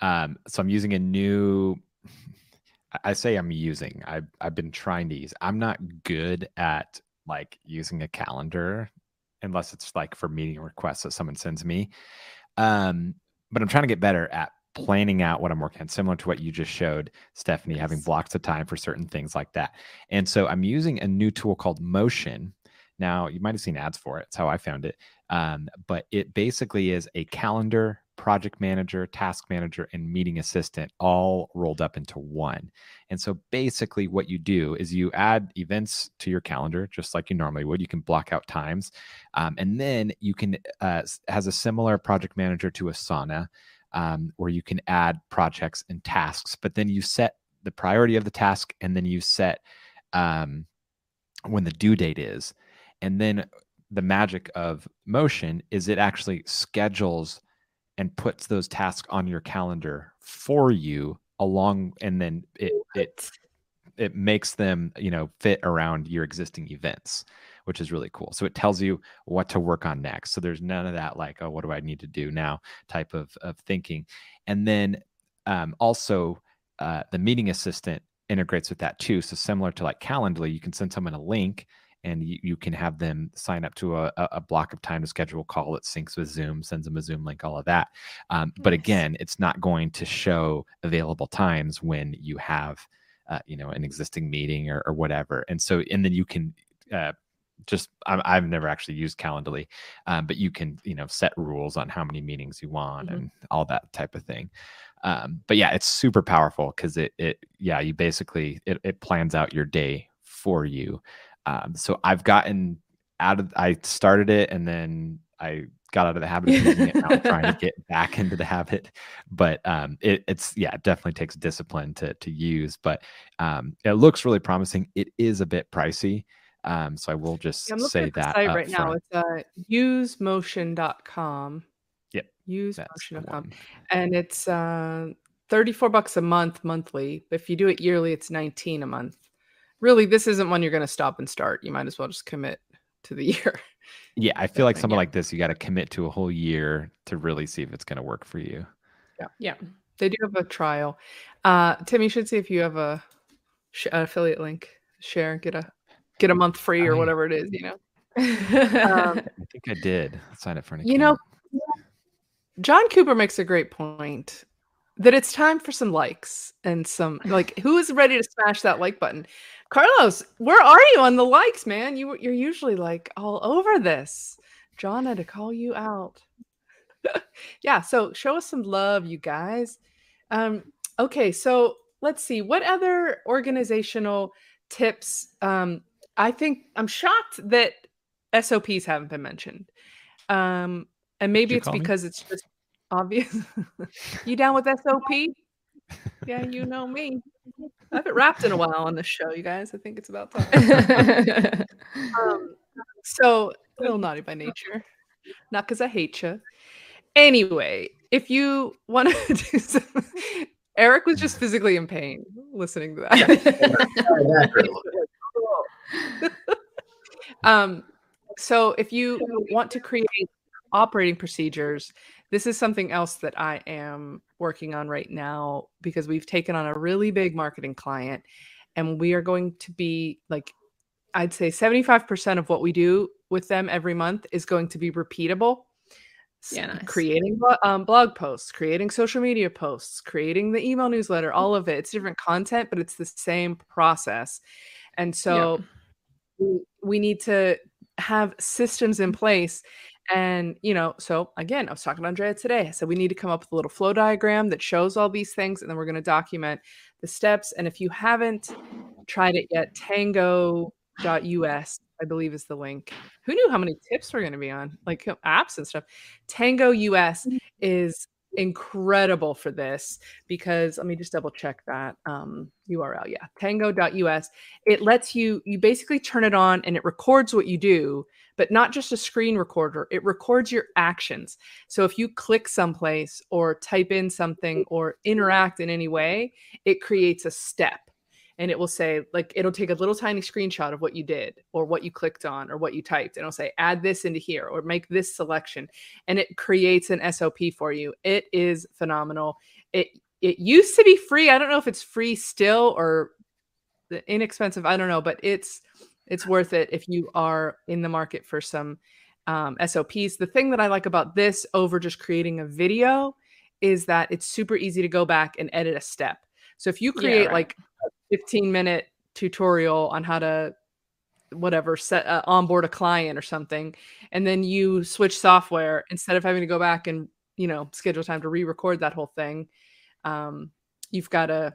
um, so I'm using a new. I say I'm using. I've I've been trying to use. I'm not good at like using a calendar unless it's like for meeting requests that someone sends me. Um, but I'm trying to get better at planning out what I'm working on, similar to what you just showed, Stephanie, having blocks of time for certain things like that. And so I'm using a new tool called Motion. Now, you might have seen ads for it. It's how I found it. Um, but it basically is a calendar, project manager, task manager, and meeting assistant all rolled up into one. And so basically, what you do is you add events to your calendar, just like you normally would. You can block out times. Um, and then you can, uh, has a similar project manager to Asana um, where you can add projects and tasks, but then you set the priority of the task and then you set um, when the due date is. And then the magic of motion is it actually schedules and puts those tasks on your calendar for you along and then it it it makes them you know fit around your existing events which is really cool. So it tells you what to work on next. So there's none of that like, oh, what do I need to do now type of, of thinking. And then um, also uh, the meeting assistant integrates with that too. So similar to like Calendly, you can send someone a link and you, you can have them sign up to a, a block of time to schedule a call that syncs with Zoom, sends them a Zoom link, all of that. Um, nice. But again, it's not going to show available times when you have, uh, you know, an existing meeting or, or, whatever. And so, and then you can uh, just i have never actually used Calendly, um, but you can you know set rules on how many meetings you want mm-hmm. and all that type of thing. Um, but yeah, it's super powerful because it it yeah you basically it, it plans out your day for you. Um, so I've gotten out of I started it and then I got out of the habit of using it. Now I'm trying to get back into the habit, but um, it, it's yeah, it definitely takes discipline to to use. But um, it looks really promising. It is a bit pricey. Um, so I will just yeah, say that right front. now. It's uh, usemotion.com. Yep. Usemotion.com. And it's uh, 34 bucks a month monthly. If you do it yearly, it's 19 a month. Really, this isn't one you're going to stop and start. You might as well just commit to the year. Yeah, I feel like something yeah. like this, you got to commit to a whole year to really see if it's going to work for you. Yeah. Yeah. They do have a trial. Uh, Tim, you should see if you have a sh- affiliate link. Share, get a get a month free or whatever it is, you know. um, I think I did sign up for an account. You know, John Cooper makes a great point that it's time for some likes and some like who is ready to smash that like button. Carlos, where are you on the likes, man? You you're usually like all over this. John had to call you out. yeah, so show us some love, you guys. Um, okay, so let's see what other organizational tips um, I think I'm shocked that SOPs haven't been mentioned. Um, and maybe it's because me? it's just obvious. you down with SOP? Yeah, you know me. I haven't rapped in a while on this show, you guys. I think it's about time. um, so, a little naughty by nature, not because I hate you. Anyway, if you want to do some, Eric was just physically in pain listening to that. Um, so if you want to create operating procedures, this is something else that I am working on right now because we've taken on a really big marketing client and we are going to be like I'd say 75% of what we do with them every month is going to be repeatable. Yeah, nice. creating um, blog posts, creating social media posts, creating the email newsletter, all of it. It's different content, but it's the same process. And so yeah we need to have systems in place and you know so again i was talking to andrea today i said we need to come up with a little flow diagram that shows all these things and then we're going to document the steps and if you haven't tried it yet tango.us i believe is the link who knew how many tips we're going to be on like apps and stuff tango us mm. is incredible for this because let me just double check that um, URL. Yeah, tango.us. It lets you, you basically turn it on and it records what you do, but not just a screen recorder, it records your actions. So if you click someplace or type in something or interact in any way, it creates a step and it will say like it'll take a little tiny screenshot of what you did or what you clicked on or what you typed and it'll say add this into here or make this selection and it creates an SOP for you. It is phenomenal. It it used to be free. I don't know if it's free still or inexpensive. I don't know, but it's it's worth it if you are in the market for some um, SOPs. The thing that I like about this over just creating a video is that it's super easy to go back and edit a step. So if you Yeah, create right. like a 15 minute tutorial on how to whatever set uh, onboard a client or something and then you switch software instead of having to go back and you know schedule time to re-record that whole thing um, you've got a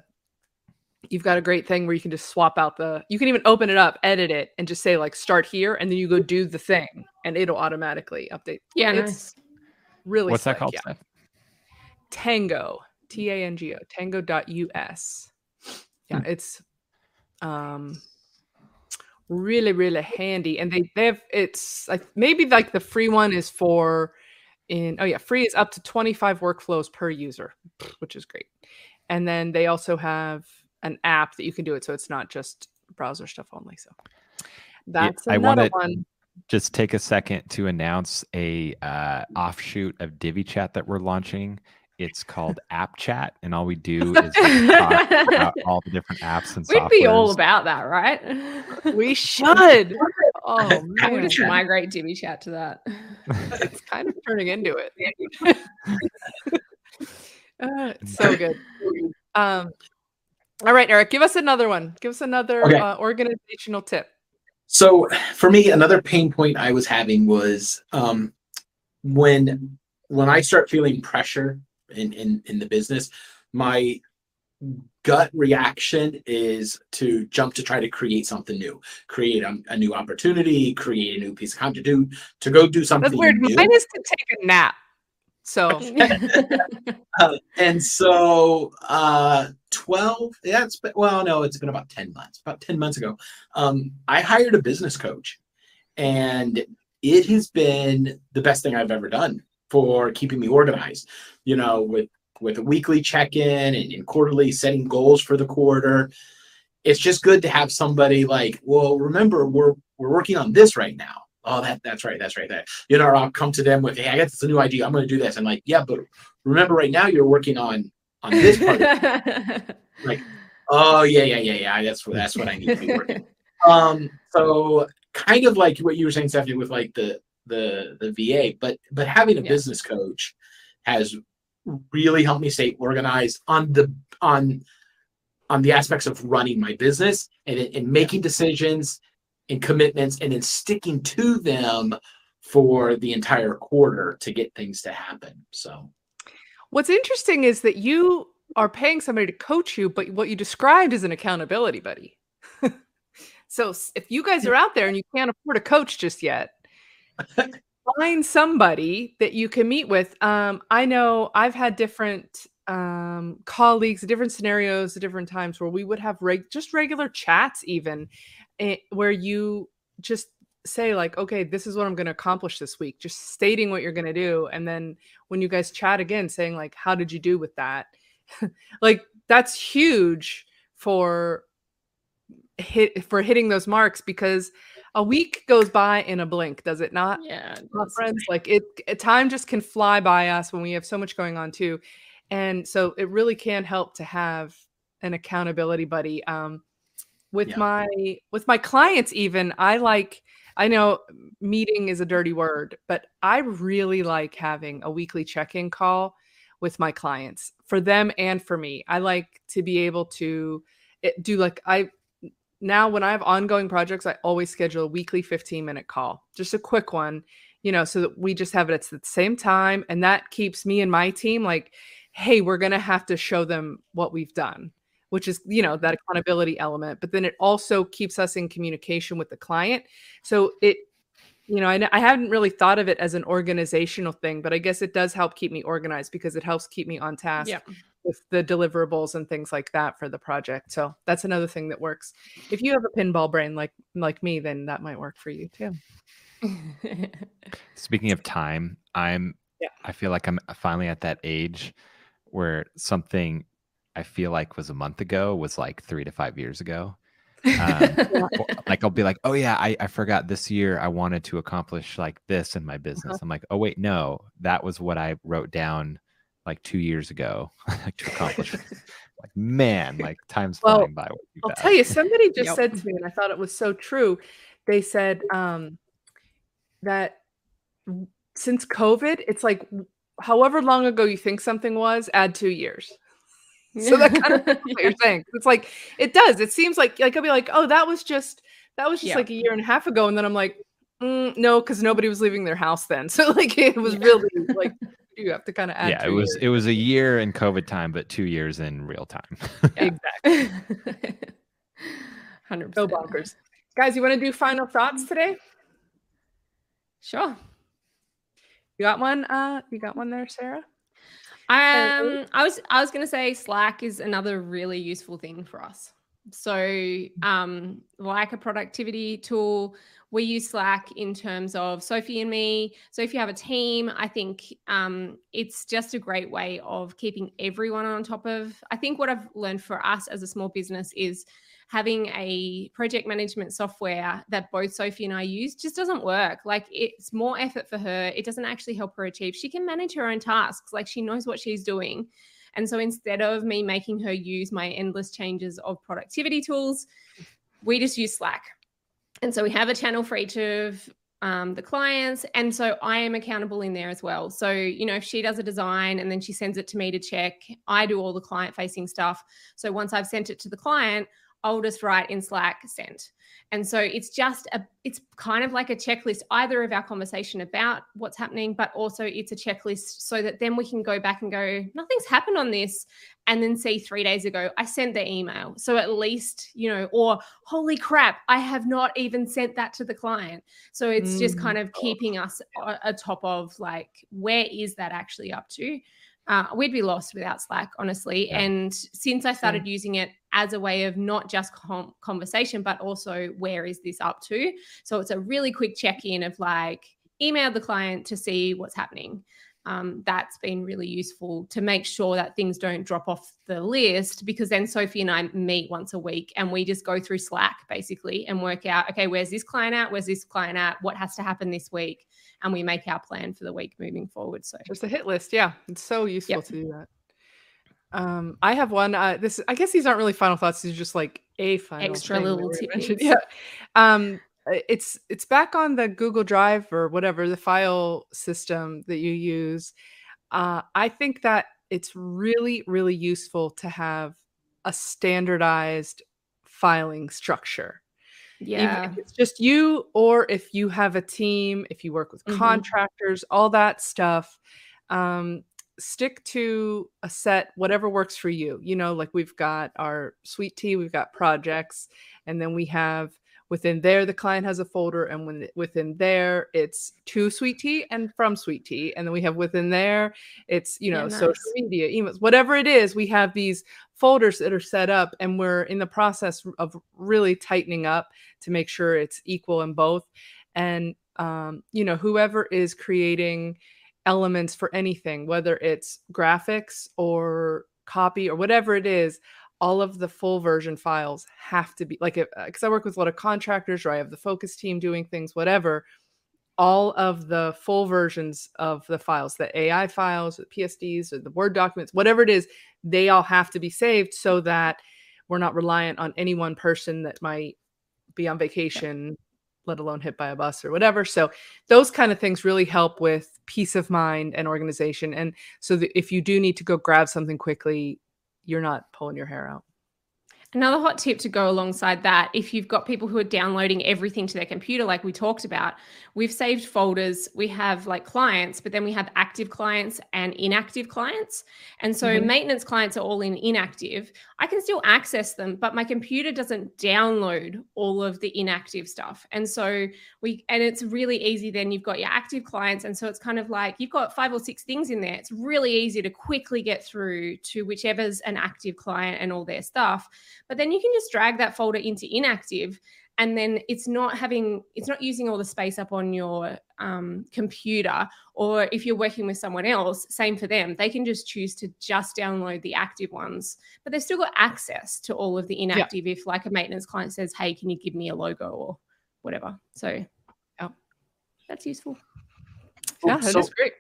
you've got a great thing where you can just swap out the you can even open it up edit it and just say like start here and then you go do the thing and it'll automatically update Yeah, it's really What's that called? yeah. Steph? tango t-a-n-g-o tango.us yeah Hmm. it's um really really handy and they they have it's like maybe like the free one is for in oh yeah free is up to 25 workflows per user which is great and then they also have an app that you can do it so it's not just browser stuff only so that's I another wanna- one Just take a second to announce a uh, offshoot of Divi Chat that we're launching. It's called App Chat, and all we do is talk about all the different apps and We'd be all about that, right? we should oh I would man just migrate Divi Chat to that. it's kind of turning into it. Uh, it's so good. Um, all right, Eric, give us another one. Give us another Okay. uh, organizational tip. So for me, another pain point I was having was um, when when I start feeling pressure in, in in the business, my gut reaction is to jump to try to create something new, create a, a new opportunity, create a new piece of content, to do to go do something That's weird. new. Mine is to take a nap. So Uh, and so uh 12 yeah it's been well no it's been about 10 months about 10 months ago. Um i hired a business coach and it has been the best thing i've ever done for keeping me organized you know with with a weekly check-in and, and quarterly setting goals for the quarter. It's just good to have somebody like well remember we're we're working on this right now oh that that's right that's right that you know i'll come to them with hey i got this new idea i'm going to do this. I'm like yeah but remember right now you're working on on this part. Like, oh yeah yeah yeah yeah that's what that's what i need to be working. Um so kind of like what you were saying stephanie with like the the the va but but having a Yeah. business coach has really helped me stay organized on the on on the aspects of running my business and, and making decisions and commitments and then sticking to them for the entire quarter to get things to happen so what's interesting is that you are paying somebody to coach you, but what you described is an accountability buddy. so if you guys are out there and you can't afford a coach just yet, find somebody that you can meet with. Um, I know I've had different um, colleagues, different scenarios, at different times where we would have reg- just regular chats, even eh, where you just say like, okay, this is what I'm going to accomplish this week, just stating what you're going to do, and then when you guys chat again, saying like, how did you do with that? like that's huge for hit for hitting those marks because a week goes by in a blink, does it not? yeah. it my friends like it, it time just can fly by us when we have so much going on too and so it really can help to have an accountability buddy um with Yeah. my with my clients even i like i know meeting is a dirty word but i really like having a weekly check-in call with my clients for them and for me i like to be able to eh, do like i now when I have ongoing projects, I always schedule a weekly 15 minute call, just a quick one, you know, so that we just have it at the same time. And that keeps me and my team like, hey, we're going to have to show them what we've done, which is, you know, that accountability element. But then it also keeps us in communication with the client. So it, you know, I, I hadn't really thought of it as an organizational thing, but I guess it does help keep me organized because it helps keep me on task Yeah. with the deliverables and things like that for the project. So that's another thing that works. If you have a pinball brain like like me, then that might work for you too. Speaking of time, I'm Yeah. I feel like I'm finally at that age where something I feel like was a month ago was like three to five years ago. Um, like I'll be like, oh yeah, I, I forgot this year I wanted to accomplish like this in my business. I'm like, oh wait, no, that was what I wrote down like two years ago like to accomplish. like man, like time's Well, flying by. I'll tell you, somebody just Yep. said to me, and I thought it was so true. They said um, that since COVID, it's like however long ago you think something was, add two years. So that kind of what you're saying. It's like it does. It seems like like I'll be like, oh, that was just that was just Yeah. like a year and a half ago, and then I'm like, mm, no, because nobody was leaving their house then. So like it was Yeah. really like you have to kind of add. yeah, it was years. it was a year in COVID time, but two years in real time. exactly Hundred so percent. bonkers. Guys, you want to do final thoughts today? Sure. You got one? Uh, you got one there, Sarah? Um, I was I was gonna say Slack is another really useful thing for us. So, um, like a productivity tool, we use Slack in terms of Sophie and me. So, if you have a team, I think um, it's just a great way of keeping everyone on top of. I think what I've learned for us as a small business is having a project management software that both Sophie and I use just doesn't work. Like it's more effort for her. It doesn't actually help her achieve. She can manage her own tasks. Like she knows what she's doing. And so instead of me making her use my endless changes of productivity tools, we just use Slack. And so we have a channel for each of um, the clients. And so I am accountable in there as well. So, you know, if she does a design and then she sends it to me to check, I do all the client facing stuff. So once I've sent it to the client, Just write in Slack sent. And so it's just a it's kind of like a checklist either of our conversation about what's happening, but also it's a checklist so that then we can go back and go, nothing's happened on this. And then see three days ago, I sent the email. So at least, you know, or holy crap, I have not even sent that to the client. So it's just Mm. kind of keeping us a- atop of like, where is that actually up to? Uh, we'd be lost without Slack, honestly. Yeah. And since I started using it as a way of not just com- conversation, but also where is this up to? So it's a really quick check in of like email the client to see what's happening. Um, that's been really useful to make sure that things don't drop off the list because then Sophie and I meet once a week and we just go through Slack basically and work out okay, where's this client at? Where's this client at? What has to happen this week? And we make our plan for the week moving forward. So Just a hit list. Yeah, it's so useful Yep. to do that. Um, I have one. Uh, this I guess these aren't really final thoughts. These are just like a final Extra little mentioned. Yeah. Um, it's it's back on the Google Drive or whatever the file system that you use. Uh, I think that it's really really useful to have a standardized filing structure. even yeah. if it's just you or if you have a team if you work with Mhm. contractors all that stuff um, stick to a set whatever works for you you know like we've got our sweet tea we've got projects and then we have within there the client has a folder and when within there it's to sweet tea and from sweet tea. And then we have within there it's you Yeah, know social media emails whatever it is we have these folders that are set up and we're in the process of really tightening up to make sure it's equal in both. And um, you know whoever is creating elements for anything whether it's graphics or copy or whatever it is all of the full version files have to be like because uh, i work with a lot of contractors or i have the focus team doing things whatever all of the full versions of the files the ai files the psds or the word documents whatever it is they all have to be saved so that we're not reliant on any one person that might be on vacation let alone hit by a bus or whatever. So those kind of things really help with peace of mind and organization. And so if you do need to go grab something quickly you're not pulling your hair out Another hot tip to go alongside that, if you've got people who are downloading everything to their computer, like we talked about, we've saved folders. We have like clients, but then we have active clients and inactive clients. And so Mhm. maintenance clients are all in inactive. I can still access them, but my computer doesn't download all of the inactive stuff. And so we, and it's really easy then you've got your active clients. And so it's kind of like you've got five or six things in there. It's really easy to quickly get through to whichever's an active client and all their stuff but then you can just drag that folder into inactive and then it's not having it's not using all the space up on your um, computer or if you're working with someone else same for them they can just choose to just download the active ones. But they've still got access to all of the inactive if like a maintenance client says hey can you give me a logo or whatever? So Yep. that's useful. Yeah that is So- great.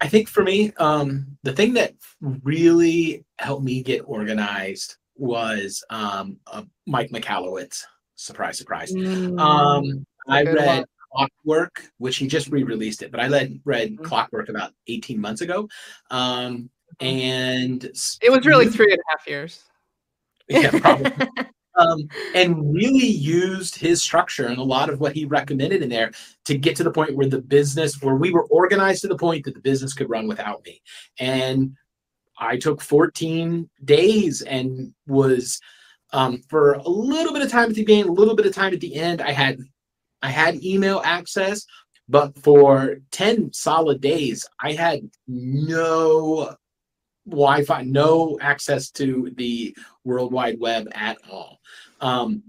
I think for me, um, the thing that really helped me get organized was um, uh, Mike Michalowicz. Surprise, surprise. Mm, Um, I read one. Clockwork, which he just re-released it, but I read read Mhm. Clockwork about 18 months ago. Um, and It was really three and a half years. yeah, probably. um, and really used his structure and a lot of what he recommended in there to get to the point where the business, where we were organized to the point that the business could run without me. And I took 14 days and was um, for a little bit of time at the beginning, a little bit of time at the end. I had I had email access, but for 10 solid days, I had no Wi-Fi, no access to the World Wide Web at all. Um,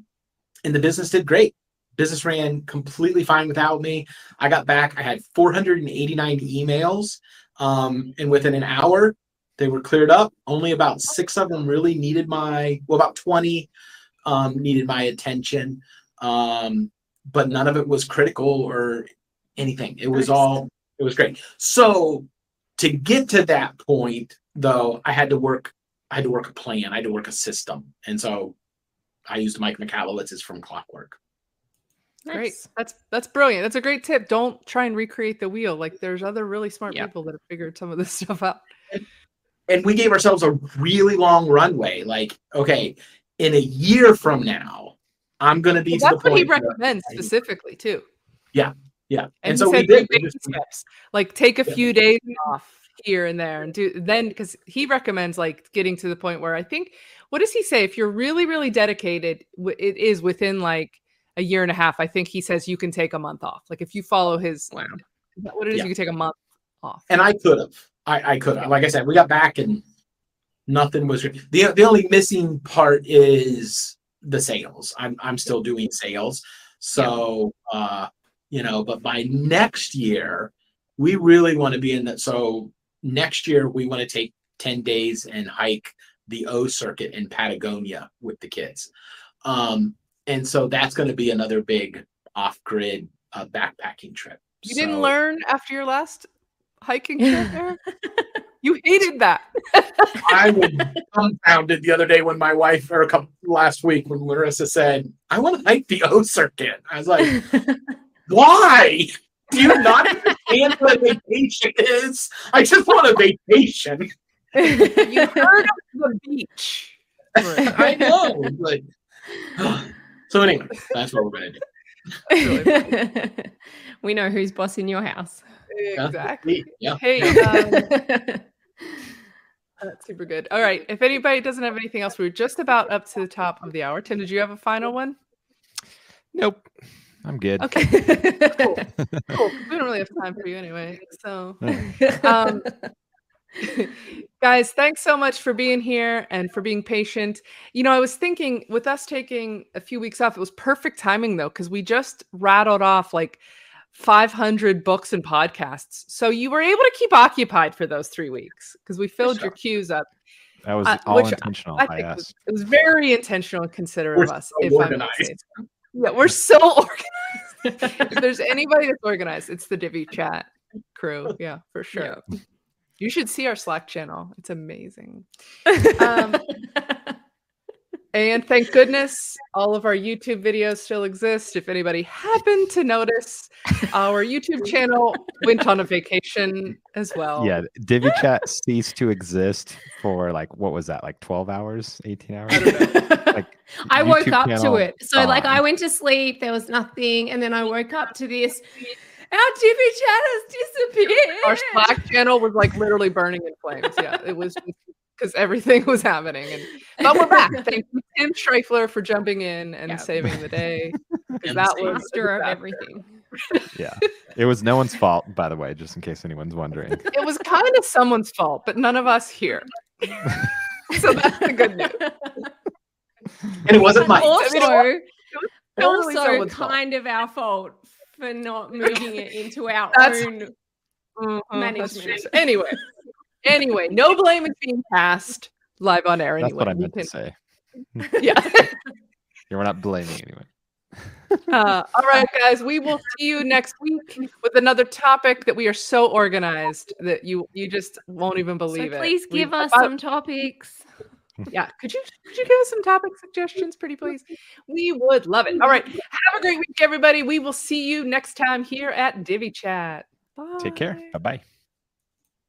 and the business did great. Business ran completely fine without me. I got back, I had 489 emails. Um, and within an hour, they were cleared up. Only about six of them really needed my, well, about 20 um, needed my attention. Um, but none of it was critical or anything. It was all, it was great. So to get to that point, though, I had to work, I had to work a plan, I had to work a system. And so I used Mike Michalowicz's from Clockwork. Great. That's that's brilliant. That's a great tip. Don't try and recreate the wheel. Like there's other really smart Yeah. people that have figured some of this stuff out. And we gave ourselves a really long runway. Like, okay, in a year from now, I'm going to be. Well, that's what he recommends specifically too. Yeah, And, and, he so we did. we just-. Like take a Yeah. few days off here and there and do then because he recommends like getting to the point where I think what does he say? If you're really, really dedicated, w- it is within like a year and a half. I think he says you can take a month off. Like if you follow his Wow. what it is, Yeah. you can take a month off. and I could have. I, I could have. Like I said, we got back and nothing was the the only missing part is the sales. I'm I'm still doing sales. So uh, you know, but by next year, we really want to be in that. So next year we want to take 10 days and hike the O circuit in Patagonia with the kids. Um, and so that's going to be another big off-grid uh, backpacking trip. You didn't learn after your last hiking trip there? you hated that. I was dumbfounded the other day when my wife, or a couple last week, when Larissa said, "I want to hike the O circuit." I was like, "Why? Do you not understand what a vacation is? I just want a vacation." you heard of the beach. I know. Like, so anyway, that's what we're gonna do. we know who's boss in your house. Exactly. Yeah. Hey, um, that's super good. All right. If anybody doesn't have anything else, we're just about up to the top of the hour. Tim, did you have a final one? Nope. I'm good. Okay. Cool. cool. We don't really have time for you anyway. So, um, guys, thanks so much for being here and for being patient. You know, I was thinking with us taking a few weeks off, it was perfect timing though, because we just rattled off like 500 books and podcasts. So you were able to keep occupied for those three weeks because we filled your queues up. That was Uh, all intentional I by think was, it was very intentional and considerate We're of us. so if I may organized. say so. Yeah, we're so organized. if there's anybody that's organized, it's the Divi Chat crew. Yeah, for sure. You should see our Slack channel. It's amazing. Um, And thank goodness all of our YouTube videos still exist. If anybody happened to notice, our YouTube channel went on a vacation as well. Yeah, Divi Chat ceased to exist for like what was that? Like 12 hours, 18 hours? I don't know. Like I woke up to it. So like I went to sleep, there was nothing, and then I woke up to this. Our Divi Chat has disappeared. Our Slack channel was like literally burning in flames. Yeah, it was because everything was happening. And but we're back. Thank you, Tim Strifler, for jumping in and Yeah. saving the day. 'cause And that was master of everything. yeah. It was no one's fault, by the way, just in case anyone's wondering. It was kind of someone's fault, but none of us here. so that's the good news. And it wasn't Mike. also, Totally also someone's fault. kind of our fault for not moving it into our That's- own. Mhm, Management. Anyway, anyway, no blame is being passed live on air. That's Anyway, what I You meant to say. Yeah. Yeah, we're not blaming anyone. Uh, all right, guys. We will see you next week with another topic that we are so organized that you you just won't even So believe it. please We- give us about- some topics. yeah. Could you could you give us some topic suggestions, pretty please? We would love it. All right. Have a great week, everybody. We will see you next time here at Divi Chat. Bye. Take care. Bye bye.